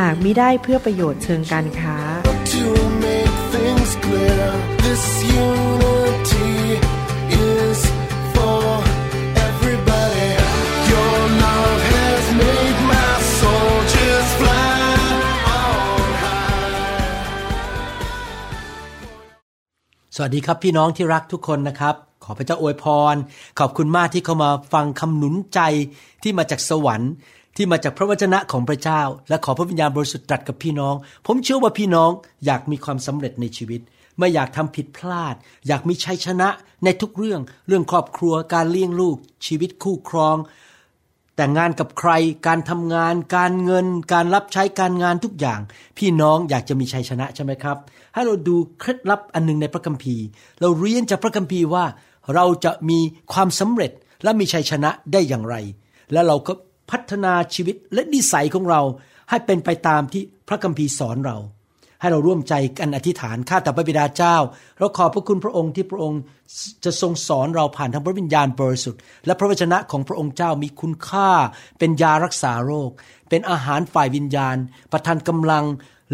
หากมิได้เพื่อประโยชน์เชิงการค้า to make things clear. This unity is for everybody. Your love has made my soul just fly on high. สวัสดีครับพี่น้องที่รักทุกคนนะครับ ขอพระเจ้าอวยพร ขอบคุณมากที่เข้ามาฟังคำหนุนใจที่มาจากสวรรค์ ที่มาจากพระวจนะของพระเจ้า และขอพระวิญญาณบริสุทธิ์ตรัสกับพี่น้อง ผมเชื่อว่าพี่น้องอยากมีความสำเร็จในชีวิต ไม่อยากทำผิดพลาด อยากมีชัยชนะในทุกเรื่อง เรื่องครอบครัวการเลี้ยงลูก ชีวิตคู่ครอง แต่งงานกับใคร การทำงาน การเงิน การรับใช้การงานทุกอย่าง พี่น้องอยากจะมีชัยชนะใช่ไหมครับ ให้เราดูเคล็ดลับอันหนึงในพระคัมภีร์ เราเรียนจากพระคัมภีร์ว่าเราจะมีความสำเร็จและมีชัยชนะได้อย่างไร และเราก็ พัฒนาชีวิตและนิสัยของเราให้เป็นไปตามที่พระคัมภีร์สอนเรา ให้เราร่วมใจกันอธิษฐานข้าแต่พระบิดาเจ้าเราขอบพระคุณพระองค์ที่พระองค์จะทรงสอนเราผ่านทางพระวิญญาณบริสุทธิ์และพระวจนะของพระองค์เจ้ามีคุณค่า เป็นยารักษาโรค เป็นอาหารฝ่ายวิญญาณ ประทานกำลัง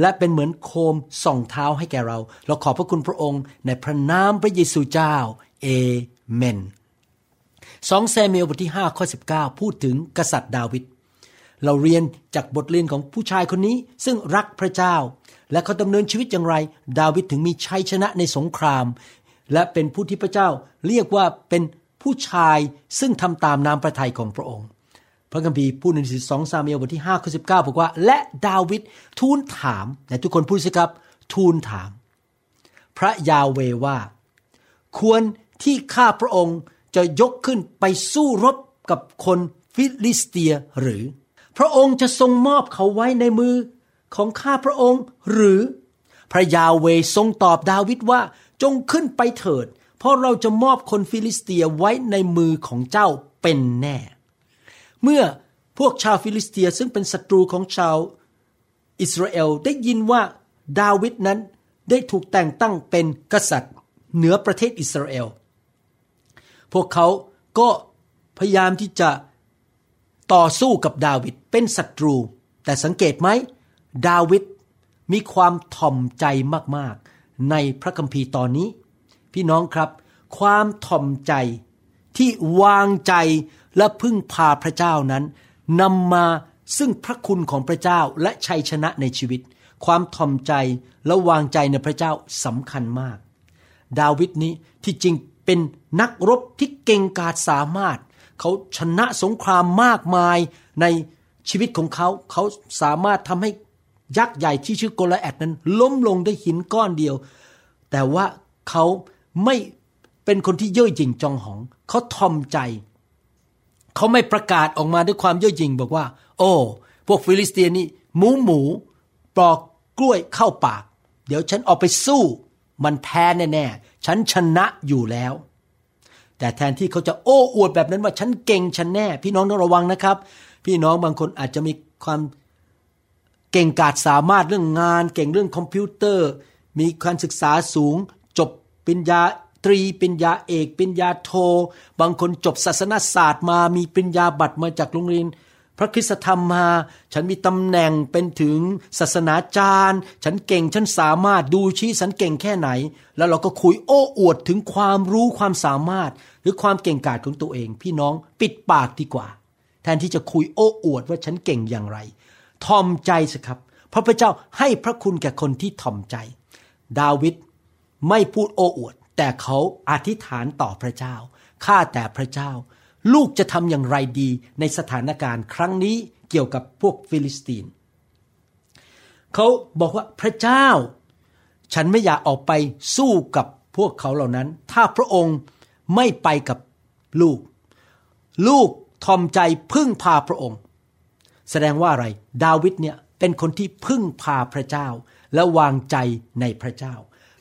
และเป็นเหมือนโคมส่องเท้าให้แก่เรา เราขอบพระคุณพระองค์ในพระนามพระเยซูเจ้า เอเมน สองแซมเอลบทที่5ข้อ19 พูดถึงกษัตริย์ดาวิดเราเรียนจากบทเรียนของผู้ชายคนนี้ซึ่งรักพระเจ้า และเขาดำเนินชีวิตอย่างไร ดาวิดถึงมีชัยชนะในสงคราม และเป็นผู้ที่พระเจ้าเรียกว่าเป็นผู้ชายซึ่งทำตามน้ำพระทัยของพระองค์ พระคัมภีร์พูดในหนังสือสองซามูเอลบทที่5ข้อ19บอกว่า และดาวิดทูลถามไหนทุกคนพูดสิครับ ทูลถาม พระยาห์เวห์ว่า ควรที่ข้าพระองค์ จะยกขึ้นไปสู้รบกับคนฟิลิสเตียหรือ พระองค์จะทรงมอบเขาไว้ในมือของข้าพระองค์หรือ พระยาห์เวห์ทรงตอบดาวิดว่าจงขึ้นไปเถิด เพราะเราจะมอบคนฟิลิสเตียไว้ในมือของเจ้าเป็นแน่ เมื่อพวกชาวฟิลิสเตียซึ่งเป็นศัตรูของชาวอิสราเอลได้ยินว่าดาวิดนั้นได้ถูกแต่งตั้งเป็นกษัตริย์ เหนือประเทศอิสราเอล พวกเขาก็พยายามที่จะต่อสู้กับดาวิดเป็นศัตรู แต่สังเกตไหม ดาวิดมีความถ่อมใจมากๆ ในพระคัมภีร์ตอนนี้ พี่น้องครับ ความถ่อมใจที่วางใจและพึ่งพาพระเจ้านั้นนำมาซึ่งพระคุณของพระเจ้าและชัยชนะในชีวิต ความถ่อมใจและวางใจในพระเจ้าสำคัญมาก ดาวิดนี้ที่จริง เป็นนักรบที่เก่งกาจสามารถ เขาชนะสงครามมากมายในชีวิตของเขา เขาสามารถทำให้ยักษ์ใหญ่ที่ชื่อโกลิอัทนั้น ล้มลงด้วยหินก้อนเดียว แต่ว่าเขาไม่เป็นคนที่เย่อหยิ่งจองหอง เขาถ่อมใจ เขาไม่ประกาศออกมาด้วยความเย่อหยิ่งบอกว่า โอ้พวกฟิลิสเตียนนี่หมูหมูปลอกกล้วยเข้าปาก เดี๋ยวฉันออกไปสู้ มันแพ้แน่ๆ ฉันชนะอยู่แล้ว แต่แทนที่เขาจะโอ้อวดแบบนั้นว่าฉันเก่งฉันแน่ พี่น้องต้องระวังนะครับ พี่น้องบางคนอาจจะมีความเก่งกาจสามารถเรื่องงาน เก่งเรื่องคอมพิวเตอร์ มีการศึกษาสูง จบปริญญาตรีปริญญาเอกปริญญาโท บางคนจบศาสนศาสตร์มามีปริญญาบัตรมาจากโรงเรียน พระคริสตธรรมมา ฉันมีตำแหน่งเป็นถึงศาสนาจารย์ ฉันเก่งฉันสามารถดูชี้ฉันเก่งแค่ไหน แล้วเราก็คุยโอ้อวดถึงความรู้ความสามารถ หรือความเก่งกาจของตัวเอง พี่น้องปิดปากดีกว่า แทนที่จะคุยโอ้อวดว่าฉันเก่งอย่างไร ทอมใจสิครับ เพราะพระเจ้าให้พระคุณแก่คนที่ทอมใจ ดาวิดไม่พูดโอ้อวด แต่เขาอธิษฐานต่อพระเจ้าข้าแต่พระเจ้า ลูกจะทำอย่างไรดีในสถานการณ์ครั้งนี้เกี่ยวกับพวกฟิลิสตีน เขาบอกว่าพระเจ้า ฉันไม่อยากออกไปสู้กับพวกเขาเหล่านั้น ถ้าพระองค์ไม่ไปกับลูก ลูกทอมใจพึ่งพาพระองค์ แสดงว่าอะไร ดาวิดเนี่ยเปเป็นคนที่พึ่งพาพระเจ้า และวางใจในพระเจ้า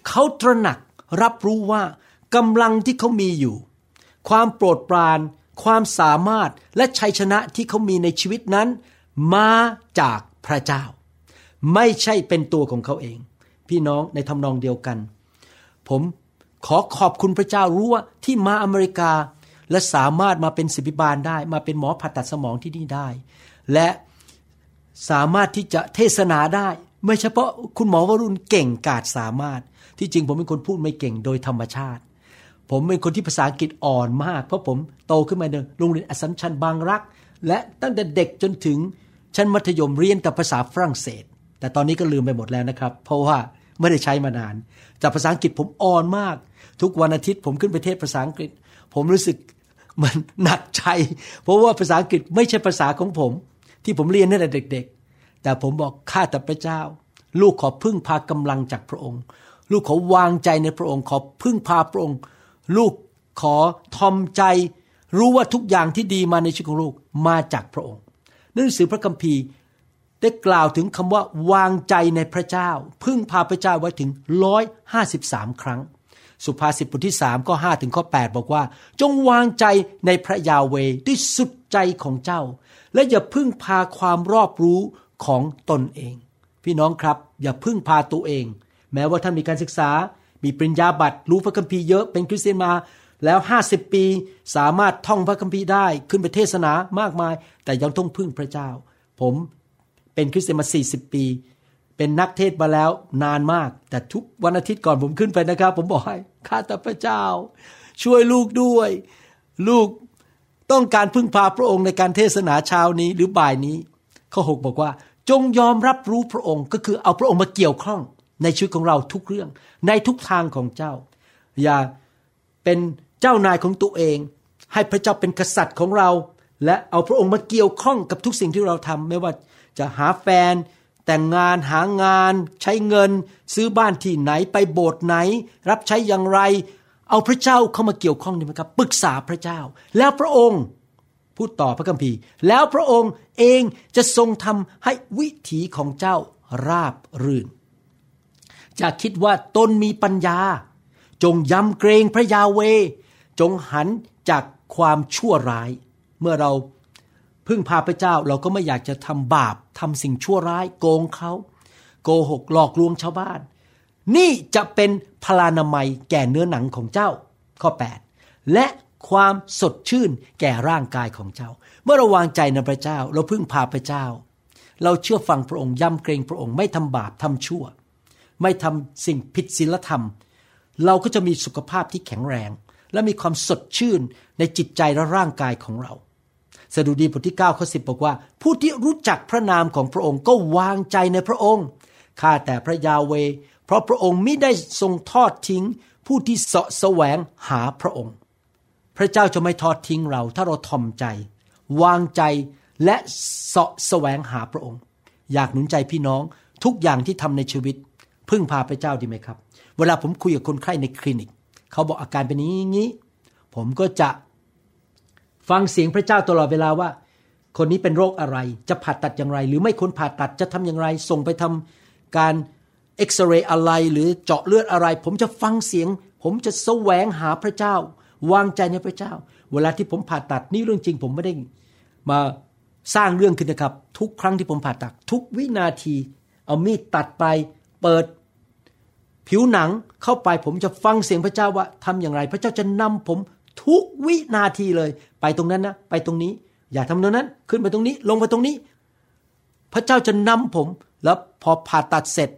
เขาตระหนักรับรู้ว่ากำลังที่เขามีอยู่ ความโปรดปราน ความสามารถและชัยชนะที่เขามีในชีวิตนั้น มาจากพระเจ้า ไม่ใช่เป็นตัวของเขาเอง พี่น้องในทำนองเดียวกัน ผมขอขอบคุณพระเจ้ารู้ว่าที่มาอเมริกา และสามารถมาเป็นศิบิบาลได้ มาเป็นหมอผ่าตัดสมองที่นี่ได้ และสามารถที่จะเทศนาได้ ไม่เฉพาะคุณหมอวรุณเก่งกาจสามารถ ที่จริงผมเป็นคนพูดไม่เก่งโดยธรรมชาติ ผมเป็นคนที่ภาษาอังกฤษอ่อนมาก เพราะผมโตขึ้นมาในโรงเรียนอสสัมชัญบางรัก และตั้งแต่เด็กจนถึงชั้นมัธยมเรียนแต่ภาษาฝรั่งเศส แต่ตอนนี้ก็ลืมไปหมดแล้วนะครับ เพราะว่าไม่ได้ใช้มานานแต่ภาษาอังกฤษผมอ่อนมาก ทุกวันอาทิตย์ผมขึ้นไปเทศภาษาอังกฤษ ผมรู้สึกมันหนักใจ เพราะว่าภาษาอังกฤษไม่ใช่ภาษาของผม ที่ผมเรียนตั้งแต่เด็ก ๆ แต่ผมบอกข้าแต่พระเจ้า ลูกขอพึ่งพากำลังจากพระองค์ ลูกขอวางใจในพระองค์ ขอพึ่งพาพระองค์ ลูกขอทอมใจ รู้ว่าทุกอย่างที่ดีมาในชีวิตของลูกมาจากพระองค์หนังสือพระคัมภีร์ได้กล่าวถึงคำว่าวางใจในพระเจ้า พึ่งพาพระเจ้าไว้ถึงร้อยห้าสิบสามครั้ง สุภาษิตบทที่สามข้อห้าถึงข้อแปดบอกว่า จงวางใจในพระยาเวด้วยสุดใจของเจ้า และอย่าพึ่งพาความรอบรู้ของตนเอง พี่น้องครับ อย่าพึ่งพาตัวเอง แม้ว่าท่านมีการศึกษา มีปริญญาบัตรรู้พระคัมภีร์เยอะเป็นคริสเตียนมาแล้ว 50 ปีสามารถท่องพระคัมภีร์ได้ขึ้นไปเทศนามากมาย แต่ยังต้องพึ่งพระเจ้า ผมเป็นคริสเตียนมา 40 ปี เป็นนักเทศมาแล้วนานมาก แต่ทุกวันอาทิตย์ก่อนผมขึ้นไปนะครับ ผมบอกให้ข้าแต่พระเจ้า ช่วยลูกด้วย ลูกต้องการพึ่งพาพระองค์ในการเทศนาเช้านี้หรือบ่ายนี้ข้อ6บอกว่า จงยอมรับรู้พระองค์ก็คือเอาพระองค์มาเกี่ยวข้อง ในชีวิตของเราทุกเรื่อง ในทุกทางของเจ้า อย่าเป็นเจ้านายของตัวเอง ให้พระเจ้าเป็นกษัตริย์ของเรา และเอาพระองค์มาเกี่ยวข้องกับทุกสิ่งที่เราทำไม่ว่าจะหาแฟน แต่งงานหางาน ใช้เงิน ซื้อบ้านที่ไหนไปโบสถ์ไหน รับใช้อย่างไร เอาพระเจ้าเข้ามาเกี่ยวข้องดีไหมครับปรึกษาพระเจ้า แล้วพระองค์พูดต่อพระคัมภีร์ แล้วพระองค์เองจะทรงทำให้วิถีของเจ้าราบรื่น จะคิดว่าตนมีปัญญา จงยำเกรงพระยาเว จงหันจากความชั่วร้าย เมื่อเราพึ่งพาพระเจ้าเราก็ไม่อยากจะทำบาปทำสิ่งชั่วร้ายโกงเขาโกหกหลอกลวงชาวบ้าน นี่จะเป็นพลานามัยแก่เนื้อหนังของเจ้า ข้อ 8 และความสดชื่นแก่ร่างกายของเจ้า เมื่อเราวางใจในพระเจ้า เราพึ่งพาพระเจ้า เราเชื่อฟังพระองค์ยำเกรงพระองค์ไม่ทำบาปทำชั่ว ไม่ทำสิ่งผิดศีลธรรม เราก็จะมีสุขภาพที่แข็งแรง และมีความสดชื่นในจิตใจและร่างกายของเรา สดุดีบทที่9ข้อ10 บอกว่า ผู้ที่รู้จักพระนามของพระองค์ก็วางใจในพระองค์ข้าแต่พระยาเว เพราะพระองค์ไมิได้ทรงทอดทิ้ง ผู้ที่เสาะแสวงหาพระองค์ พระเจ้าจะไม่ทอดทิ้งเรา ถ้าเราทอมใจ วางใจและเสาะแสวงหาพระองค์ อยากหนุนใจพี่น้องทุกอย่างที่ทำในชีวิต พึ่งพาพระเจ้าดีไหมครับ เวลาผมคุยกับคนไข้ในคลินิก เขาบอกอาการเป็นอย่างนี้ ผมก็จะฟังเสียงพระเจ้าตลอดเวลาว่า คนนี้เป็นโรคอะไร จะผ่าตัดอย่างไร หรือไม่ควรผ่าตัดจะทำอย่างไร ส่งไปทำการเอ็กซเรย์อะไรหรือเจาะเลือดอะไร ผมจะฟังเสียง ผมจะแสวงหาพระเจ้า วางใจในพระเจ้า เวลาที่ผมผ่าตัดนี่เรื่องจริง ผมไม่ได้มาสร้างเรื่องขึ้นนะครับ ทุกครั้งที่ผมผ่าตัด ทุกวินาที เอามีดตัดไป เปิดผิวหนังเข้าไปผมจะฟังเสียงพระเจ้าว่าทำอย่างไร พระเจ้าจะนำผมทุกวินาทีเลย ไปตรงนั้นนะไปตรงนี้ อย่าทำตรงนั้น ขึ้นไปตรงนี้ ลงไปตรงนี้ พระเจ้าจะนำผมแล้วพอผ่าตัดเสร็จ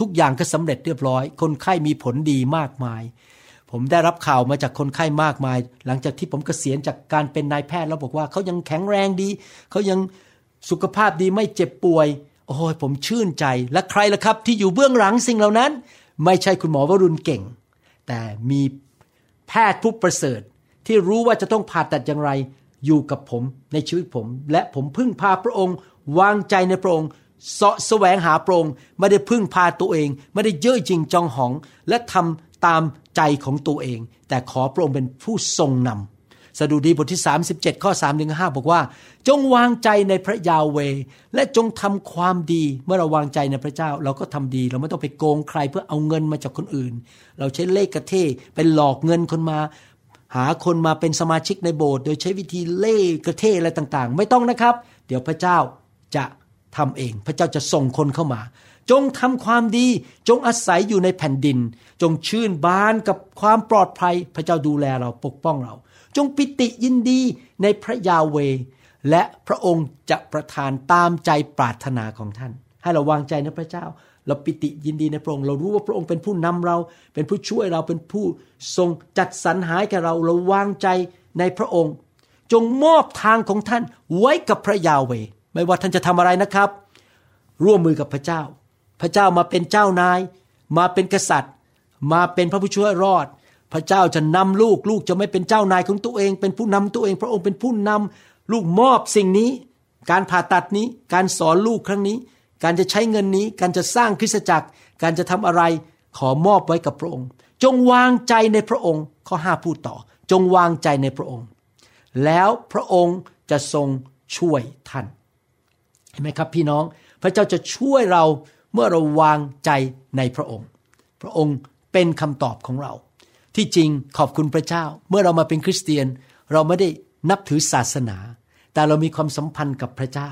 ทุกอย่างก็สำเร็จเรียบร้อย คนไข้มีผลดีมากมาย ผมได้รับข่าวมาจากคนไข้มากมาย หลังจากที่ผมเกษียณจากการเป็นนายแพทย์แล้วบอกว่าเขายังแข็งแรงดีเขายังสุขภาพดีไม่เจ็บป่วย โอ้ยผมชื่นใจและใครล่ะครับ ที่อยู่เบื้องหลังสิ่งเหล่านั้น ไม่ใช่คุณหมอวรุณเก่ง แต่มีแพทย์ผู้ประเสริฐ ที่รู้ว่าจะต้องผ่าตัดอย่างไรอยู่กับผมในชีวิตผม และผมพึ่งพาพระองค์ วางใจในพระองค์เสาะแสวงหาพระองค์ไม่ได้พึ่งพาตัวเอง ไม่ได้เย่อจริงจองหอง และทำตามใจของตัวเอง แต่ขอพระองค์เป็นผู้ทรงน สดุดีบทที่ 37 ข้อ3ถึง5บอกว่า จงวางใจในพระยาเว และจงทำความดีเมื่อเราวางใจในพระเจ้า เราก็ทำดี เราไม่ต้องไปโกงใครเพื่อเอาเงินมาจากคนอื่น เราใช้เลขกระเทไปหลอกเงินคนมา หาคนมาเป็นสมาชิกในโบสถ์โดยใช้วิธีเล่กระเทอะไรต่างๆ ไม่ต้องนะครับ เดี๋ยวพระเจ้าจะทำเอง พระเจ้าจะส่งคนเข้ามา จงทำความดี จงอาศัยอยู่ในแผ่นดิน จงชื่นบานกับความปลอดภัย พระเจ้าดูแลเราปกป้องเรา จงปิติยินดีในพระยาเว และพระองค์จะประทานตามใจปรารถนาของท่าน ให้เราวางใจในพระเจ้า เราปิติยินดีในพระองค์ เรารู้ว่าพระองค์เป็นผู้นำเรา เป็นผู้ช่วยเรา เป็นผู้ทรงจัดสรรหายแก่เรา เราวางใจในพระองค์ จงมอบทางของท่านไว้กับพระยาเว ไม่ว่าท่านจะทำอะไรนะครับ ร่วมมือกับพระเจ้า พระเจ้ามาเป็นเจ้านาย มาเป็นกษัตริย์ มาเป็นพระผู้ช่วยรอด พระเจ้าจะนำลูกลูกจะไม่เป็นเจ้านายของตัวเอง เป็นผู้นำตัวเอง พระองค์เป็นผู้นำลูกมอบสิ่งนี้ การผ่าตัดนี้การสอนลูกครั้งนี้ การจะใช้เงินนี้ การจะสร้างคริสตจักร การจะทำอะไรขอมอบไว้กับพระองค์ จงวางใจในพระองค์ข้อห้าพูดต่อ จงวางใจในพระองค์ แล้วพระองค์จะทรงช่วยท่านเห็นไหมครับพี่น้องพระเจ้าจะช่วยเรา เมื่อเราวางใจในพระองค์ พระองค์เป็นคำตอบของเรา ที่จริงขอบคุณพระเจ้า เมื่อเรามาเป็นคริสเตียน เราไม่ได้นับถือศาสนา แต่เรามีความสัมพันธ์กับพระเจ้า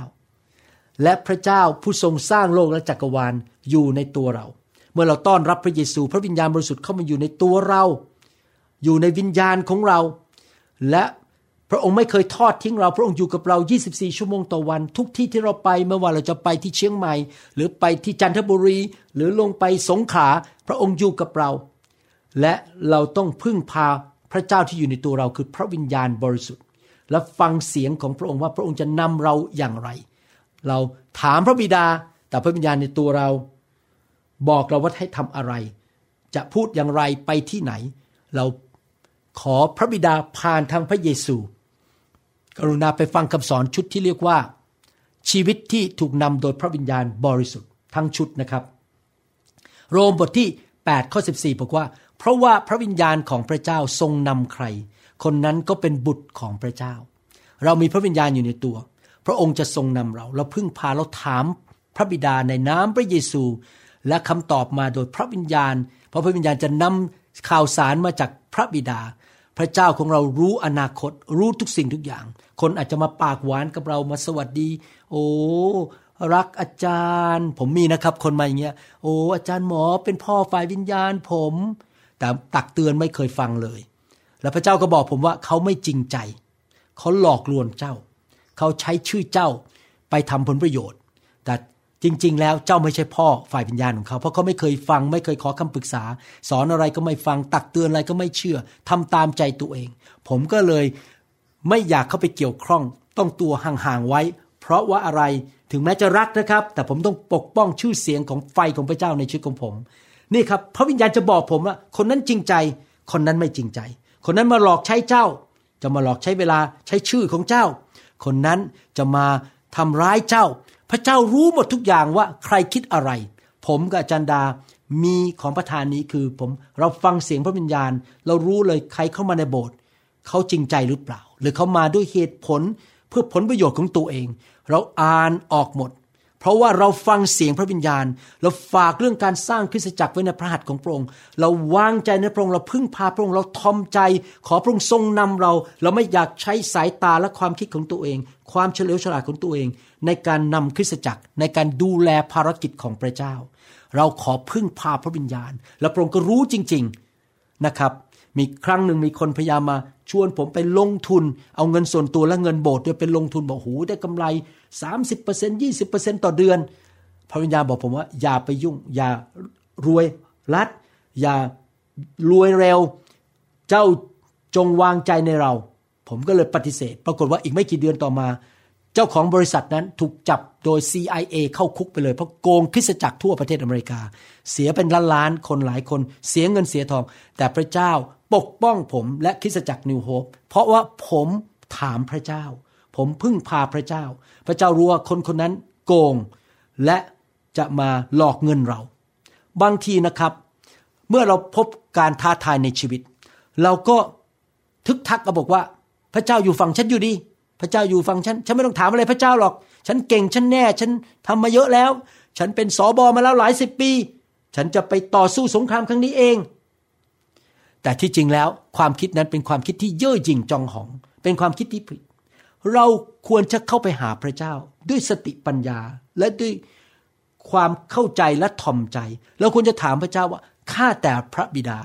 และพระเจ้าผู้ทรงสร้างโลกและจักรวาลอยู่ในตัวเรา เมื่อเราต้อนรับพระเยซู พระวิญญาณบริสุทธิ์เข้ามาอยู่ในตัวเรา อยู่ในวิญญาณของเรา และ พระองค์ไม่เคยทอดทิ้งเรา พระองค์อยู่กับเรา 24 ชั่วโมงต่อวัน ทุกที่ที่เราไปไม่ว่าเราจะไปที่เชียงใหม่ หรือไปที่จันทบุรี หรือลงไปสงขลาพระองค์อยู่กับเรา และเราต้องพึ่งพาพระเจ้าที่อยู่ในตัวเราคือพระวิญญาณบริสุทธิ์ และฟังเสียงของพระองค์ว่าพระองค์จะนำเราอย่างไร เราถามพระบิดา แต่พระวิญญาณในตัวเรา บอกเราว่าให้ทำอะไร จะพูดอย่างไรไปที่ไหน เราขอพระบิดาผ่านทางพระเยซู กรุณาไปฟังคำสอนชุดที่เรียกว่า ชีวิตที่ถูกนำโดยพระวิญญาณบริสุทธิ์ทั้งชุดนะครับ โรมบทที่8ข้อ14 บอกว่า เพราะว่าพระวิญญาณของพระเจ้าทรงนำใคร คนนั้นก็เป็นบุตรของพระเจ้า เรามีพระวิญญาณอยู่ในตัว พระองค์จะทรงนำเรา เราพึ่งพาเราถามพระบิดาในน้ำพระเยซู และคำตอบมาโดยพระวิญญาณ เพราะพระวิญญาณจะนำข่าวสารมาจากพระบิดา พระเจ้าของเรารู้อนาคต รู้ทุกสิ่งทุกอย่าง คนอาจจะมาปากหวานกับเรามาสวัสดี โอ้รักอาจารย์ ผมมีนะครับ คนมาอย่างเงี้ยโอ้อาจารย์หมอเป็นพ่อฝ่ายวิญญาณผม แต่ตักเตือนไม่เคยฟังเลย แล้วพระเจ้าก็บอกผมว่าเขาไม่จริงใจ เขาหลอกลวงเจ้า เขาใช้ชื่อเจ้าไปทำผลประโยชน์ จริง ๆ แล้วเจ้าไม่ใช่พ่อฝ่ายวิญญาณของเขา เพราะเขาไม่เคยฟัง ไม่เคยขอคำปรึกษา สอนอะไรก็ไม่ฟังตักเตือนอะไรก็ไม่เชื่อทำตามใจตัวเอง ผมก็เลยไม่อยากเข้าไปเกี่ยวข้อง ต้องตัวห่างๆไว้ เพราะว่าอะไรถึงแม้จะรักนะครับ แต่ผมต้องปกป้องชื่อเสียงของไฟของพระเจ้าในชีวิตของผม นี่ครับพระวิญญาณจะบอกผมว่า คนนั้นจริงใจ คนนั้นไม่จริงใจ คนนั้นมาหลอกใช้เจ้า จะมาหลอกใช้เวลาใช้ชื่อของเจ้า คนนั้นจะมาทำร้ายเจ้า พระเจ้ารู้หมดทุกอย่างว่าใครคิดอะไร ผมกับอาจันดามีของประธานนี้คือผมเราฟังเสียงพระวิญญาณ เรารู้เลยใครเข้ามาในโบสถ์เขาจริงใจหรือเปล่า หรือเขามาด้วยเหตุผลเพื่อผลประโยชน์ของตัวเอง เราอ่านออกหมด ราะว่าเราฟังเสียงพระวิญญาณ เราฝากเรื่องการสร้างคริสตจักรไว้ในพระหัตถ์ของพระองค์ เราวางใจในพระองค์ เราพึ่งพาพระองค์ เราทอมใจ ขอพระองค์ทรงนำเรา เราไม่อยากใช้สายตาและความคิดของตัวเอง ความเฉลียวฉลาดของตัวเอง ในการนำคริสตจักร ในการดูแลภารกิจของพระเจ้า เราขอพึ่งพาพระวิญญาณ และพระองค์ก็รู้จริง ๆนะครับ มีครั้งหนึ่งมีคนพยายามมาชวนผมไปลงทุน เอาเงินส่วนตัวและเงินโบสถ์ด้วยเป็นลงทุนบอกหูได้กำไร 30% 20%ต่อเดือนพระวิญญาณบอกผมว่า อย่าไปยุ่ง อย่ารวยรัด อย่ารวยเร็ว เจ้าจงวางใจในเรา ผมก็เลยปฏิเสธ ปรากฏว่าอีกไม่กี่เดือนต่อมา เจ้าของบริษัทนั้นถูกจับโดย CIA เข้าคุกไปเลย เพราะโกงคริสตจักรทั่วประเทศอเมริกา เสียเป็นล้านล้านๆคนหลายคนเสียเงินเสียทอง แต่พระเจ้าปกป้องผมและคริสตจักรนิวโฮปเพราะว่าผมถามพระเจ้า ผมพึ่งพาพระเจ้า พระเจ้ารู้ว่าคนคนนั้นโกงและจะมาหลอกเงินเรา บางทีนะครับ เมื่อเราพบการท้าทายในชีวิต เราก็ทึกทักก็บอกว่า พระเจ้าอยู่ฝั่งฉันอยู่ดี พระเจ้าอยู่ฝั่งฉัน ฉันไม่ต้องถามอะไรพระเจ้าหรอก ฉันเก่ง ฉันแน่ ฉันทำมาเยอะแล้ว ฉันเป็นสอบอมาแล้วหลายสิบปี ฉันจะไปต่อสู้สงครามครั้งนี้เอง แต่ที่จริงแล้วความคิดนั้นเป็นความคิดที่เย่อหยิ่งจองหอง เป็นความคิดที่ผิด เราควรจะเข้าไปหาพระเจ้า ด้วยสติปัญญาและด้วยความเข้าใจและถ่อมใจ เราควรจะถามพระเจ้าว่า ข้าแต่พระบิดา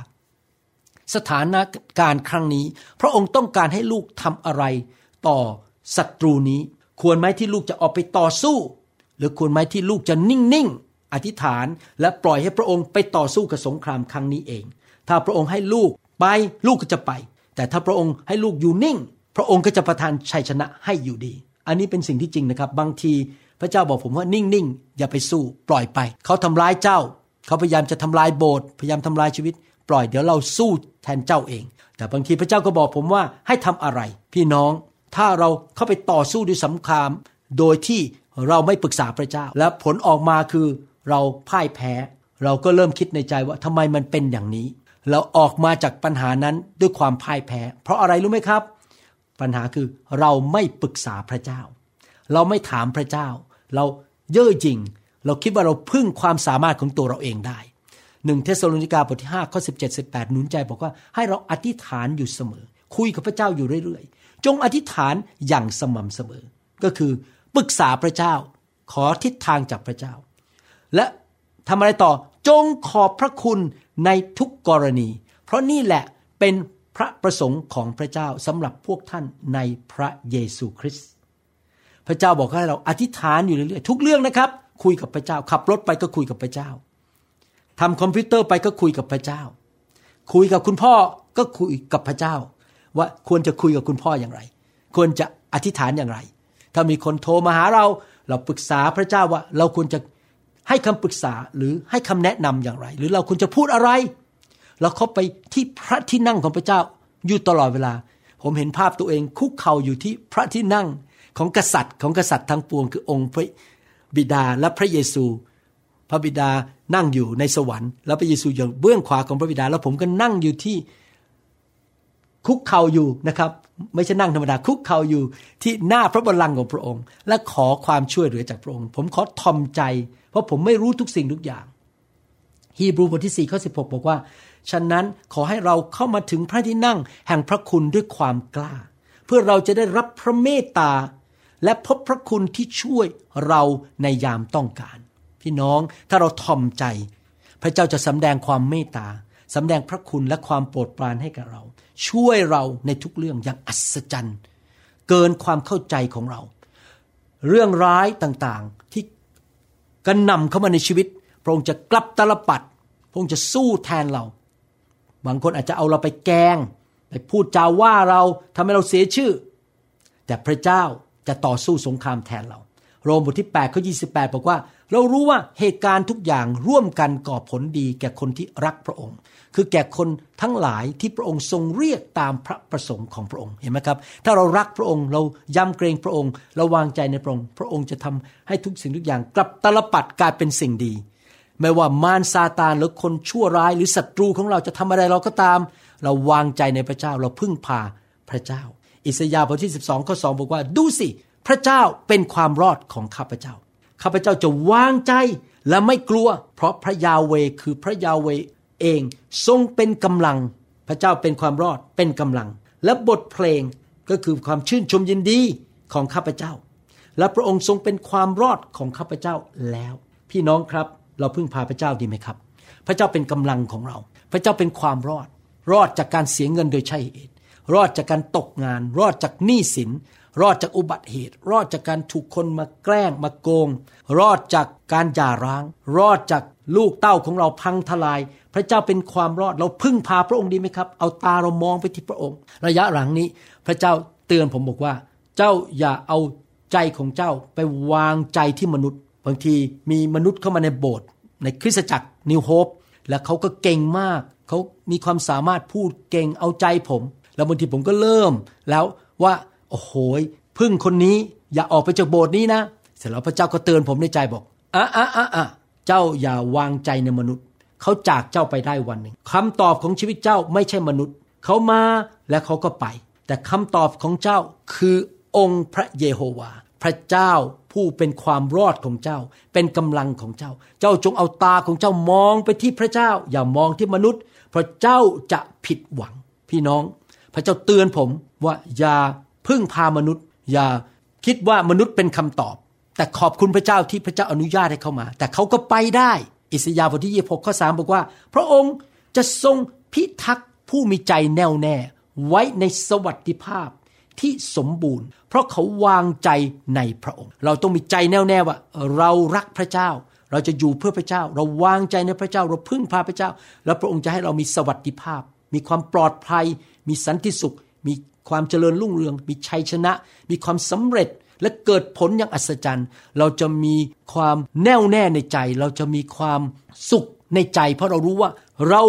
สถานการณ์ครั้งนี้ พระองค์ต้องการให้ลูกทำอะไร ต่อศัตรูนี้ ควรไหมที่ลูกจะออกไปต่อสู้ หรือควรไหมที่ลูกจะนิ่งๆ อธิษฐานและปล่อยให้พระองค์ไปต่อสู้กับสงครามครั้งนี้เอง ถ้าพระองค์ให้ลูกไปลูกก็จะไป แต่ถ้าพระองค์ให้ลูกอยู่นิ่ง พระองค์ก็จะประทานชัยชนะให้อยู่ดี อันนี้เป็นสิ่งที่จริงนะครับ บางทีพระเจ้าบอกผมว่านิ่งๆ อย่าไปสู้ปล่อยไป เขาทำร้ายเจ้า เขาพยายามจะทำลายโบสถ์พยายามทำลายชีวิต ปล่อยเดี๋ยวเราสู้แทนเจ้าเอง แต่บางทีพระเจ้าก็บอกผมว่าให้ทำอะไร พี่น้อง ถ้าเราเข้าไปต่อสู้ด้วยสงคราม โดยที่เราไม่ปรึกษาพระเจ้า และผลออกมาคือเราพ่ายแพ้ เราก็เริ่มคิดในใจว่าทำไมมันเป็นอย่างนี้ เราออกมาจากปัญหานั้นด้วยความพ่ายแพ้ เพราะอะไรรู้ไหมครับ ปัญหาคือเราไม่ปรึกษาพระเจ้า เราไม่ถามพระเจ้า เราเย่อหยิ่งเราคิดว่าเราพึ่งความสามารถของตัวเราเองได้หนึ่งเทสโลนิกาบทที่5ข้อ17 18หนุนใจบอกว่าให้เราอธิษฐานอยู่เสมอ คุยกับพระเจ้าอยู่เรื่อยๆ จงอธิษฐานอย่างสม่ำเสมอ ก็คือปรึกษาพระเจ้า ขอทิศทางจากพระเจ้า และทำอะไรต่อจงขอบพระคุณในทุกกรณี เพราะนี่แหละเป็นพระประสงค์ของพระเจ้าสำหรับพวกท่านในพระเยซูคริสต์พระเจ้าบอกให้เราอธิษฐานอยู่เรื่อยๆทุกเรื่องนะครับ คุยกับพระเจ้า ขับรถไปก็คุยกับพระเจ้าทำคอมพิวเตอร์ไปก็คุยกับพระเจ้า คุยกับคุณพ่อก็คุยกับพระเจ้า ว่าควรจะคุยกับคุณพ่ออย่างไร ควรจะอธิษฐานอย่างไร ถ้ามีคนโทรมาหาเราเราปรึกษาพระเจ้าว่าเราควรจะให้คำปรึกษาหรือให้คำแนะนำอย่างไร หรือเราควรจะพูดอะไร เราเข้าไปที่พระที่นั่งของพระเจ้าอยู่ตลอดเวลา ผมเห็นภาพตัวเองคุกเข่าอยู่ที่พระที่นั่งของกษัตริย์ของกษัตริย์ทั้งปวง คือองค์พระบิดาและพระเยซู พระบิดานั่งอยู่ในสวรรค์ แล้วพระเยซูอยู่เบื้องขวาของพระบิดา แล้วผมก็นั่งอยู่ที่ คุกเข่าอยู่นะครับ ไม่ใช่นั่งธรรมดาคุกเข่าอยู่ที่หน้าพระบัลลังก์ของพระองค์ และขอความช่วยเหลือจากพระองค์ ผมขอทอมใจ เพราะผมไม่รู้ทุกสิ่งทุกอย่างฮีบรูบทที่4ข้อ16 บอกว่า ฉะนั้นขอให้เราเข้ามาถึงพระที่นั่งแห่งพระคุณด้วยความกล้า เพื่อเราจะได้รับพระเมตตา และพบพระคุณที่ช่วยเราในยามต้องการ พี่น้องถ้าเราทอมใจ พระเจ้าจะสำแดงความเมตตา สำแดงพระคุณและความโปรดปรานให้กับเรา ช่วยเราในทุกเรื่องอย่างอัศจรรย์ เกินความเข้าใจของเรา เรื่องร้ายต่างๆที่กระนำเข้ามาในชีวิต พระองค์จะกลับตลปัด พระองค์จะสู้แทนเรา บางคนอาจจะเอาเราไปแกงไปพูดจาว่าเราทำให้เราเสียชื่อ แต่พระเจ้าจะต่อสู้สงครามแทนเรา โรมบทที่8ข้อ28 บอกว่า เรารู้ว่าเหตุการณ์ทุกอย่างร่วมกันก่อผลดีแก่คนที่รักพระองค์ คือแก่คนทั้งหลายที่พระองค์ทรงเรียกตามพระประสงค์ของพระองค์เห็นไหมครับ ถ้าเรารักพระองค์เรายำเกรงพระองค์ เราวางใจในพระองค์ พระองค์จะทำให้ทุกสิ่งทุกอย่างกลับตลปัดกลายเป็นสิ่งดี ไม่ว่ามารซาตานหรือคนชั่วร้ายหรือศัตรูของเราจะทำอะไรเราก็ตาม เราวางใจในพระเจ้าเราพึ่งพาพระเจ้า อิสยาห์บทที่ 12ข้อ2บอกว่าดูสิพระเจ้าเป็นความรอดของข้าพเจ้าข้าพเจ้าจะวางใจและไม่กลัว เพราะพระยาเวคือพระยาเว เองทรงเป็นกำลัง พระเจ้าเป็นความรอดเป็นกำลัง และบทเพลงก็คือความชื่นชมยินดีของข้าพเจ้า และพระองค์ทรงเป็นความรอดของข้าพเจ้าแล้ว พี่น้องครับ เราพึ่งพาพระเจ้าดีไหมครับ พระเจ้าเป็นกำลังของเรา พระเจ้าเป็นความรอด รอดจากการเสียเงินโดยใช่เหตุ รอดจากการตกงาน รอดจากหนี้สิน รอดจากอุบัติเหตุ รอดจากการถูกคนมาแกล้งมาโกง รอดจากการหย่าร้าง รอดจาก ลูกเต้าของเราพังทลาย พระเจ้าเป็นความรอด เราพึ่งพาพระองค์ดีไหมครับ เอาตาเรามองไปที่พระองค์ ระยะหลังนี้ พระเจ้าเตือนผมบอกว่า เจ้าอย่าเอาใจของเจ้าไปวางใจที่มนุษย์ บางทีมีมนุษย์เข้ามาในโบสถ์ในคริสตจักรนิวโฮปและเขาก็เก่งมาก เขามีความสามารถพูดเก่งเอาใจผม แล้วบางทีผมก็เริ่ม แล้วว่าโอ้โหพึ่งคนนี้อย่าออกไปจากโบสถ์นี้นะ เสร็จแล้วพระเจ้าก็เตือนผมในใจบอกอะอะอะอะ เจ้าอย่าวางใจในมนุษย์ เขาจากเจ้าไปได้วันหนึ่งคำตอบของชีวิตเจ้าไม่ใช่มนุษย์ เขามาและเขาก็ไป แต่คำตอบของเจ้าคือองค์พระเยโฮวา พระเจ้าผู้เป็นความรอดของเจ้า เป็นกำลังของเจ้า เจ้าจงเอาตาของเจ้ามองไปที่พระเจ้า อย่ามองที่มนุษย์ เพราะเจ้าจะผิดหวัง พี่น้อง พระเจ้าเตือนผมว่าอย่าพึ่งพามนุษย์ อย่าคิดว่ามนุษย์เป็นคำตอบ แต่ขอบคุณพระเจ้าที่พระเจ้าอนุญาตให้เข้ามา แต่เขาก็ไปได้ อิสยาห์บทที่26ข้อ3บอกว่า พระองค์จะทรงพิทักษ์ผู้มีใจแน่วแน่ ไว้ในสวัสดิภาพที่สมบูรณ์ เพราะเขาวางใจในพระองค์ เราต้องมีใจแน่วแน่ว่า เรารักพระเจ้า เราจะอยู่เพื่อพระเจ้า เราวางใจในพระเจ้า เราพึ่งพาพระเจ้า แล้วพระองค์จะให้เรามีสวัสดิภาพ มีความปลอดภัย มีสันติสุข มีความเจริญรุ่งเรือง มีชัยชนะ มีความสำเร็จ และเกิดผลอย่างอัศจรรย์ เราจะมีความแน่วแน่ในใจ เราจะมีความสุขในใจ เพราะเรารู้ว่าเรา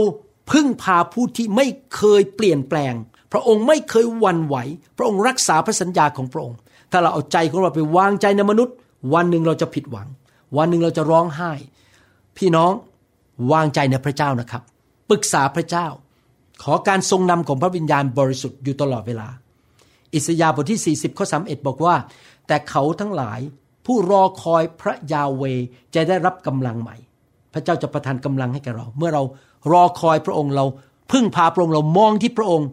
พึ่งพาผู้ที่ไม่เคยเปลี่ยนแปลง พระองค์ไม่เคยวันไหว พระองค์รักษาพระสัญญาของพระองค์ ถ้าเราเอาใจของเราไปวางใจในมนุษย์ วันหนึ่งเราจะผิดหวัง วันหนึ่งเราจะร้องไห้ พี่น้องวางใจในพระเจ้านะครับปรึกษาพระเจ้า ขอการทรงนำของพระวิญญาณบริสุทธิ์อยู่ตลอดเวลา อิสยาห์บทที่ 40 ข้อ 31 บอกว่า แต่เขาทั้งหลายผู้รอคอยพระยาเวจะได้รับกำลังใหม่ พระเจ้าจะประทานกำลังให้แก่เรา เมื่อเรารอคอยพระองค์เราพึ่งพาพระองค์เรามองที่พระองค์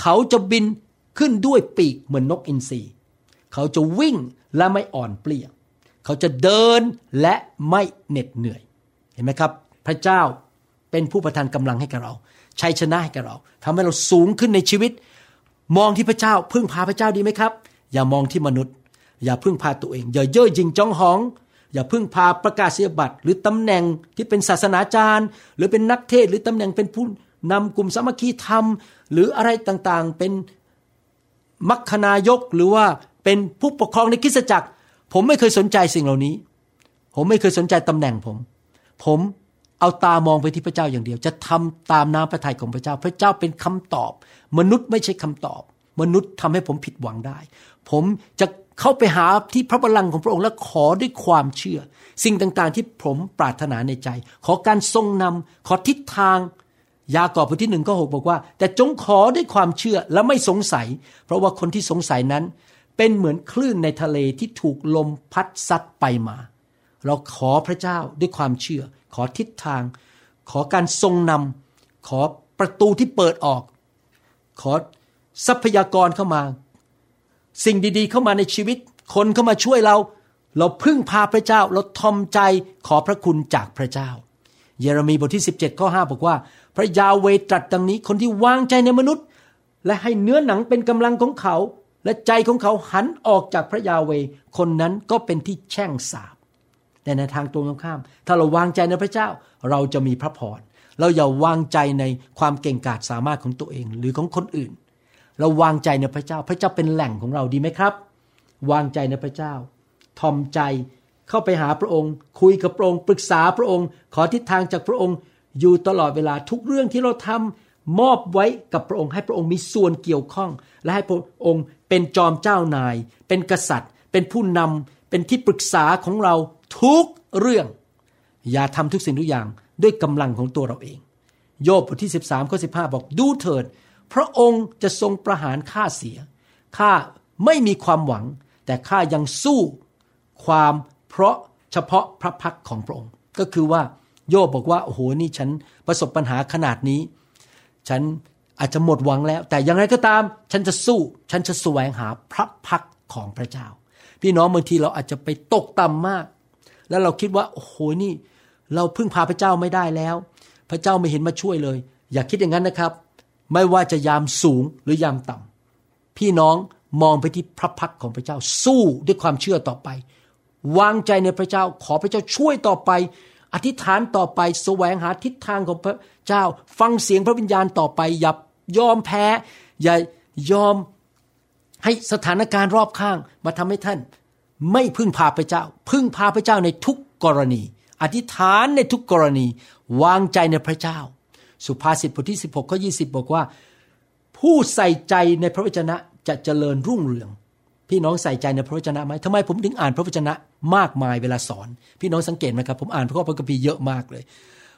เขาจะบินขึ้นด้วยปีกเหมือนนกอินทรีเขาจะวิ่งและไม่อ่อนเปลี่ยเขาจะเดินและไม่เหน็ดเหนื่อย เห็นไหมครับ พระเจ้าเป็นผู้ประทานกำลังให้กับเราชัยชนะให้กับเราทำให้เราสูงขึ้นในชีวิต มองที่พระเจ้าพึ่งพาพระเจ้าดีไหมครับ อย่ามองที่มนุษย์ อย่าพึ่งพาตัวเอง อย่าเย่อหยิ่งจ้องหอง อย่าพึ่งพาประกาศเสียบัตร หรือตำแหน่งที่เป็นศาสนาจารย์ หรือเป็นนักเทศหรือตำแหน่งเป็นผู้นำกลุ่มสามัคคีธรรม หรืออะไรต่างๆ เป็นมัคคณายกหรือว่าเป็นผู้ปกครองในคริสตจักร ผมไม่เคยสนใจสิ่งเหล่านี้ ผมไม่เคยสนใจตำแหน่งผม ผมเอาตามองไปที่พระเจ้าอย่างเดียว จะทำตามน้ำพระทัยของพระเจ้า พระเจ้าเป็นคำตอบ มนุษย์ไม่ใช่คำตอบ มนุษย์ทำให้ผมผิดหวังได้ ผมจะ เข้าไปหาที่พระบัลลังก์ของพระองค์และขอด้วยความเชื่อ สิ่งต่างๆ ที่ผมปรารถนาในใจ ขอการทรงนำขอทิศทาง ยากอบบทที่หนึ่งข้อหกบอกว่า แต่จงขอด้วยความเชื่อและไม่สงสัย เพราะว่าคนที่สงสัยนั้น เป็นเหมือนคลื่นในทะเลที่ถูกลมพัดซัดไปมา เราขอพระเจ้าด้วยความเชื่อ ขอทิศทาง ขอการทรงนำขอประตูที่เปิดออก ขอทรัพยากรเข้ามา สิ่งดีๆ เข้ามาในชีวิต คนเข้ามาช่วยเรา เราพึ่งพาพระเจ้า เราทอมใจขอพระคุณจากพระเจ้า เยเรมีบทที่ 17ข้อ5บอกว่า พระยาเวตรัสดังนี้คนที่วางใจในมนุษย์ และให้เนื้อหนังเป็นกำลังของเขา และใจของเขาหันออกจากพระยาเวคนนั้นก็เป็นที่แช่งสาบแต่ในทางตรงข้าม ถ้าเราวางใจในพระเจ้า เราจะมีพระพรเราอย่าวางใจในความเก่งกาจสามารถของตัวเองหรือของคนอื่น เราวางใจในพระเจ้า พระเจ้าเป็นแหล่งของเราดีไหมครับ วางใจในพระเจ้า ทอมใจเข้าไปหาพระองค์ คุยกับพระองค์ ปรึกษาพระองค์ ขอทิศทางจากพระองค์ อยู่ตลอดเวลาทุกเรื่องที่เราทำมอบไว้กับพระองค์ให้พระองค์มีส่วนเกี่ยวข้อง และให้พระองค์เป็นจอมเจ้านาย เป็นกษัตริย์ เป็นผู้นำเป็นที่ปรึกษาของเราทุกเรื่อง อย่าทำทุกสิ่งทุกอย่างด้วยกำลังของตัวเราเอง โยบบทที่ 13ข้อ15บอกดูเถิด พระองค์จะทรงประหารข้าเสีย ข้าไม่มีความหวัง แต่ข้ายังสู้ความเพราะเฉพาะพระพักของพระองค์ ก็คือว่าโยบบอกว่า โอ้โห นี่ฉันประสบปัญหาขนาดนี้ ฉันอาจจะหมดหวังแล้ว แต่อย่างไรก็ตาม ฉันจะสู้ ฉันจะแสวงหาพระพักของพระเจ้า พี่น้องบางทีเราอาจจะไปตกต่ำมาก แล้วเราคิดว่า โอ้โห นี่ เราพึ่งพาพระเจ้าไม่ได้แล้ว พระเจ้าไม่เห็นมาช่วยเลย อย่าคิดอย่างนั้นนะครับ ไม่ว่าจะยามสูงหรือยามต่ำพี่น้องมองไปที่พระพักของพระเจ้าสู้ด้วยความเชื่อต่อไป วางใจในพระเจ้าขอพระเจ้าช่วยต่อไป อธิษฐานต่อไปแสวงหาทิศทางของพระเจ้า ฟังเสียงพระวิญญาณต่อไปอย่ายอมแพ้ อย่ายอมให้สถานการณ์รอบข้างมาทำให้ท่าน ไม่พึ่งพาพระเจ้า พึ่งพาพระเจ้าในทุกกรณี อธิษฐานในทุกกรณี วางใจในพระเจ้า สุภาษิตบทที่ 16 ข้อ 20 บอกว่า ผู้ใส่ใจในพระวจนะจะเจริญรุ่งเรือง พี่น้องใส่ใจในพระวจนะไหมทำไมผมถึงอ่านพระวจนะมากมายเวลาสอน พี่น้องสังเกตไหมครับผมอ่านพระคัมภีร์เยอะมากเลย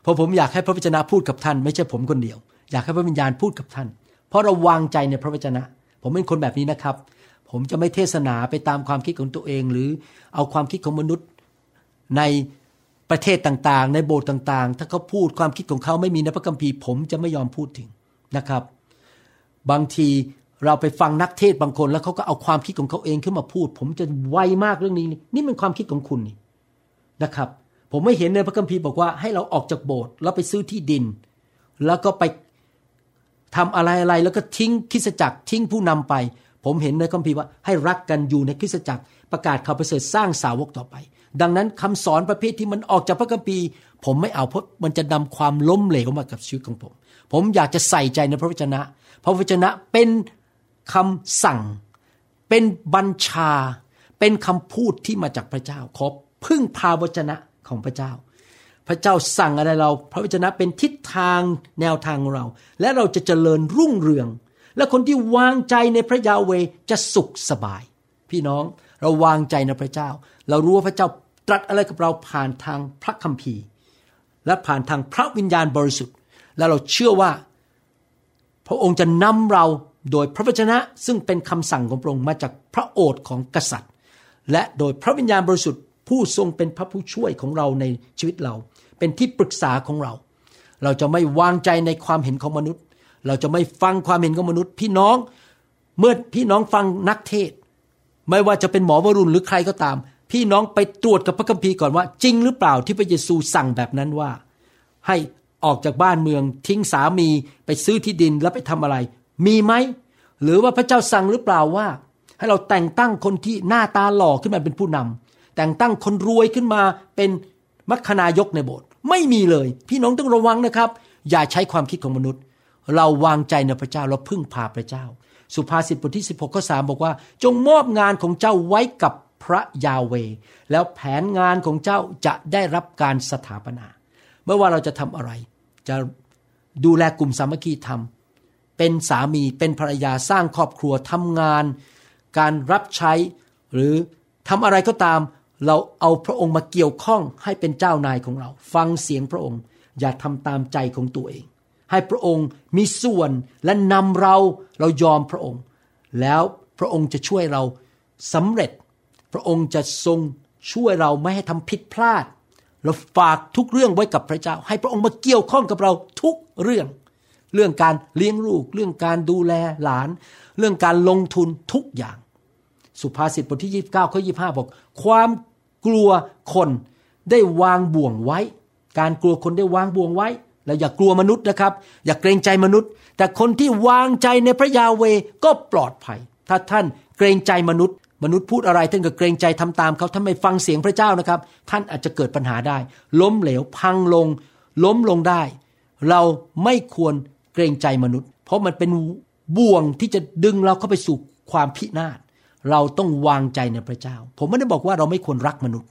เพราะผมอยากให้พระวจนะพูดกับท่าน ไม่ใช่ผมคนเดียว อยากให้พระวิญญาณพูดกับท่าน เพราะเราวางใจในพระวจนะ ผมเป็นคนแบบนี้นะครับ ผมจะไม่เทศนาไปตามความคิดของตัวเอง หรือเอาความคิดของมนุษย์ใน ประเทศต่างๆ ในโบสถ์ต่างๆ ถ้าเขาพูดความคิดของเขาไม่มีในพระคัมภีร์ผมจะไม่ยอมพูดถึงนะครับ บางทีเราไปฟังนักเทศบางคน แล้วเขาก็เอาความคิดของเขาเองขึ้นมาพูด ผมจะไวมากเรื่องนี้ นี่เป็นความคิดของคุณนี่นะครับ ผมไม่เห็นในพระคัมภีร์บอกว่าให้เราออกจากโบสถ์แล้วไปซื้อที่ดิน แล้วก็ไปทำอะไรอะไรแล้วก็ทิ้งคริสจักรทิ้งผู้นำไป ผมเห็นในคัมภีร์ว่าให้รักกันอยู่ในคริสจักรประกาศข่าวประเสริฐสร้างสาวกต่อไป ดังนั้นคำสอนประเภทที่มันออกจากพระคัมภีร์ ผมไม่เอาเพราะมันจะนำความล้มเหลวมากับชีวิตของผม ผมอยากจะใส่ใจในพระวจนะ พระวจนะเป็นคำสั่ง เป็นบัญชา เป็นคำพูดที่มาจากพระเจ้า ขอพึ่งพาวจนะของพระเจ้า พระเจ้าสั่งอะไรเรา พระวจนะเป็นทิศทางแนวทางของเรา และเราจะเจริญรุ่งเรือง และคนที่วางใจในพระยาเวจะสุขสบาย พี่น้องเราวางใจในพระเจ้า เรารู้ว่าพระเจ้าตรัสอะไรกับเราผ่านทางพระคัมภีร์ และผ่านทางพระวิญญาณบริสุทธิ์ และเราเชื่อว่า พระองค์จะนำเราโดยพระวจนะซึ่งเป็นคำสั่งของพระองค์มาจากพระโอษฐ์ของกษัตริย์ และโดยพระวิญญาณบริสุทธิ์ผู้ทรงเป็นพระผู้ช่วยของเราในชีวิตเรา เป็นที่ปรึกษาของเรา เราจะไม่วางใจในความเห็นของมนุษย์ เราจะไม่ฟังความเห็นของมนุษย์ พี่น้องเมื่อพี่น้องฟังนักเทศ ไม่ว่าจะเป็นหมอวรุณหรือใครก็ตาม พี่น้องไปตรวจกับพระคัมภีร์ก่อนว่า จริงหรือเปล่าที่พระเยซูสั่งแบบนั้นว่า ให้ออกจากบ้านเมืองทิ้งสามีไปซื้อที่ดินแล้วไปทำอะไร มีไหมหรือว่าพระเจ้าสั่งหรือเปล่าว่า ให้เราแต่งตั้งคนที่หน้าตาหล่อขึ้นมาเป็นผู้นำแต่งตั้งคนรวยขึ้นมาเป็นมัคคณายกในโบสถ์ไม่มีเลย พี่น้องต้องระวังนะครับ อย่าใช้ความคิดของมนุษย์ เราวางใจในพระเจ้าเราพึ่งพาพระเจ้า สุภาษิตบทที่ 16ข้อ3บอกว่า จงมอบงานของเจ้าไว้กับ พระยาเว แล้วแผนงานของเจ้าจะได้รับการสถาปนาเมื่อว่าเราจะทำอะไร จะดูแลกลุ่มสามัคคีธรรม เป็นสามีเป็นภรรยาสร้างครอบครัวทำงาน การรับใช้ หรือทำอะไรก็ตาม เราเอาพระองค์มาเกี่ยวข้องให้เป็นเจ้านายของเรา ฟังเสียงพระองค์ อย่าทำตามใจของตัวเอง ให้พระองค์มีส่วนและนำเราเรายอมพระองค์ แล้วพระองค์จะช่วยเราสำเร็จ ระองค์จะทรงช่วยเราไม่ให้ทำผิดพลาด เราฝากทุกเรื่องไว้กับพระเจ้า ให้พระองค์มาเกี่ยวข้องกับเราทุกเรื่อง เรื่องการเลี้ยงลูก เรื่องการดูแลหลาน เรื่องการลงทุนทุกอย่าง สุภาษิตบทที่ 29ข้อ25 บอก ความกลัวคนได้วางบ่วงไว้ การกลัวคนได้วางบ่วงไว้และอย่ากลัวมนุษย์นะครับ อย่าเกรงใจมนุษย์ แต่คนที่วางใจในพระยาเวก็ปลอดภัย ถ้าท่านเกรงใจมนุษย์ มนุษย์พูดอะไรท่านก็เกรงใจทำตามเขาท่านไม่ฟังเสียงพระเจ้านะครับ ท่านอาจจะเกิดปัญหาได้ ล้มเหลวพังลง ล้มลงได้ เราไม่ควรเกรงใจมนุษย์ เพราะมันเป็นบ่วงที่จะดึงเราเข้าไปสู่ความพินาศเราต้องวางใจในพระเจ้า ผมไม่ได้บอกว่าเราไม่ควรรักมนุษย์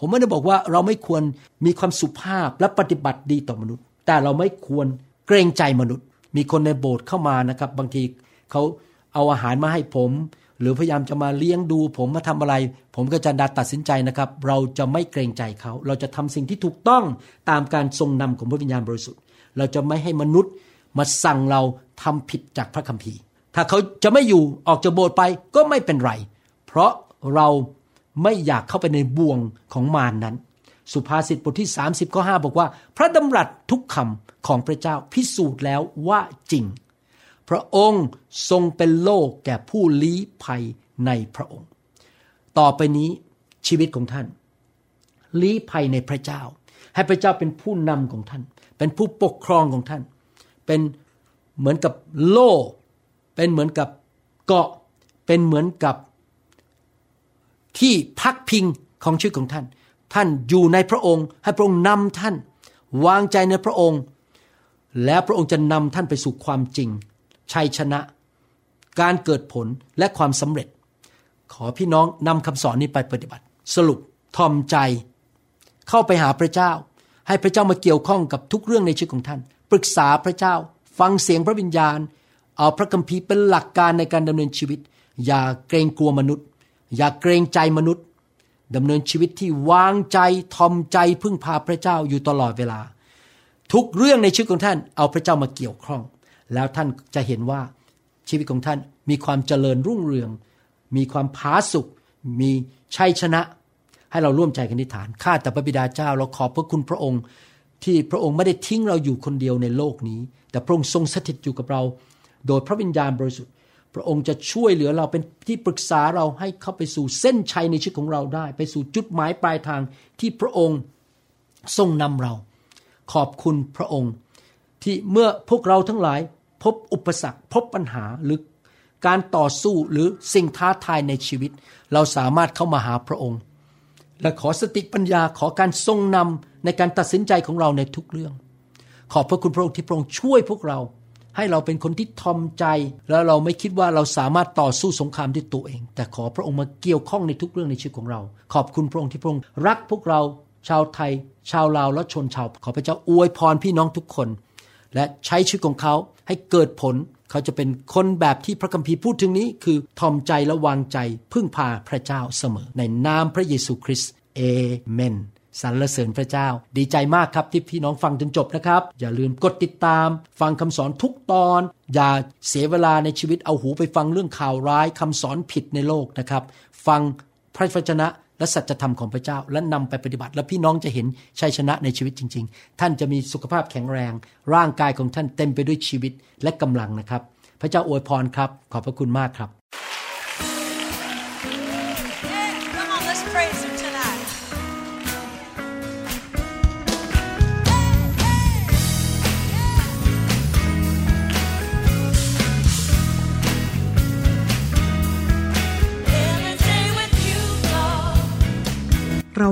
ผมไม่ได้บอกว่าเราไม่ควรมีความสุภาพและปฏิบัติดีต่อมนุษย์ แต่เราไม่ควรเกรงใจมนุษย์ มีคนในโบสถ์เข้ามานะครับ บางทีเขาเอาอาหารมาให้ผม หรือพยายามจะมาเลี้ยงดู ผมมาทำอะไร ผมก็จะดัดตัดสินใจนะครับ เราจะไม่เกรงใจเขา เราจะทำสิ่งที่ถูกต้องตามการทรงนำของพระวิญญาณบริสุทธิ์ เราจะไม่ให้มนุษย์มาสั่งเราทำผิดจากพระคัมภีร์ ถ้าเขาจะไม่อยู่ออกจากโบสถ์ไปก็ไม่เป็นไร เพราะเราไม่อยากเข้าไปในบ่วงของมารนนั้น สุภาษิตบทที่ 30ข้อ5บอกว่า พระดำรัสทุกคำของพระเจ้าพิสูจน์แล้วว่าจริง พระองค์ทรงเป็นโลกแก่ผู้ลี้ภัยในพระองค์ ต่อไปนี้ชีวิตของท่าน ลี้ภัยในพระเจ้า ให้พระเจ้าเป็นผู้นำของท่าน เป็นผู้ปกครองของท่าน เป็นเหมือนกับโล่ เป็นเหมือนกับเกาะ เป็นเหมือนกับที่พักพิงของชีวิตของท่าน ท่านอยู่ในพระองค์ ให้พระองค์นำท่าน วางใจในพระองค์ แล้วพระองค์จะนำท่านไปสู่ความจริง ชัยชนะ การเกิดผลและความสำเร็จ ขอพี่น้องนำคำสอนนี้ไปปฏิบัติ สรุปทอมใจ เข้าไปหาพระเจ้า ให้พระเจ้ามาเกี่ยวข้องกับทุกเรื่องในชีวิตของท่าน ปรึกษาพระเจ้า ฟังเสียงพระวิญญาณ เอาพระคัมภีร์เป็นหลักการในการดำเนินชีวิต อย่าเกรงกลัวมนุษย์ อย่าเกรงใจมนุษย์ดำเนินชีวิตที่วางใจทอมใจพึ่งพาพระเจ้าอยู่ตลอดเวลา ทุกเรื่องในชีวิตของท่านเอาพระเจ้ามาเกี่ยวข้อง แล้วท่านจะเห็นว่าชีวิตของท่านมีความเจริญรุ่งเรือง มีความผาสุกมีชัยชนะ ให้เราร่วมใจกันนิฐานข้าแต่พระบิดาเจ้าเราขอบพระคุณพระองค์ ที่พระองค์ไม่ได้ทิ้งเราอยู่คนเดียวในโลกนี้ แต่พระองค์ทรงสถิตอยู่กับเรา โดยพระวิญญาณบริสุทธิ์พระองค์จะช่วยเหลือเราเป็นที่ปรึกษาเราให้เข้าไปสู่เส้นชัยในชีวิตของเราได้ ไปสู่จุดหมายปลายทางที่พระองค์ทรงนำเรา ขอบคุณพระองค์ ที่เมื่อพวกเราทั้งหลายพบอุปสรรค พบปัญหาหรือการต่อสู้หรือสิ่งท้าทายในชีวิต เราสามารถเข้ามาหาพระองค์ และขอสติปัญญาขอการทรงนำในการตัดสินใจของเราในทุกเรื่อง ขอบพระคุณพระองค์ที่พระองค์ช่วยพวกเรา ให้เราเป็นคนที่ทอมใจ แล้วเราไม่คิดว่าเราสามารถต่อสู้สงครามด้วยตัวเอง แต่ขอพระองค์มาเกี่ยวข้องในทุกเรื่องในชีวิตของเรา ขอบคุณพระองค์ที่พระองค์รักพวกเรา ชาวไทย ชาวลาวและชนชาว ขอพระเจ้าอวยพรพี่น้องทุกคน และใช้ชีวิตของเขาให้เกิดผล เขาจะเป็นคนแบบที่พระคัมภีร์พูดถึงนี้ คือทอมใจและวางใจ พึ่งพาพระเจ้าเสมอ ในนามพระเยซูคริสต์เอเมนสรรเสริญพระเจ้า ดีใจมากครับที่พี่น้องฟังจนจบนะครับ อย่าลืมกดติดตาม ฟังคำสอนทุกตอน อย่าเสียเวลาในชีวิตเอาหูไปฟังเรื่องข่าวร้ายคำสอนผิดในโลกนะครับ ฟังพระวจนะ และสัจธรรมของพระเจ้า และนำไปปฏิบัติ แล้วพี่น้องจะเห็นชัยชนะในชีวิตจริง ๆ ท่านจะมีสุขภาพแข็งแรง ร่างกายของท่านเต็มไปด้วยชีวิตและกำลังนะครับ พระเจ้าอวยพรครับ ขอบพระคุณมากครับ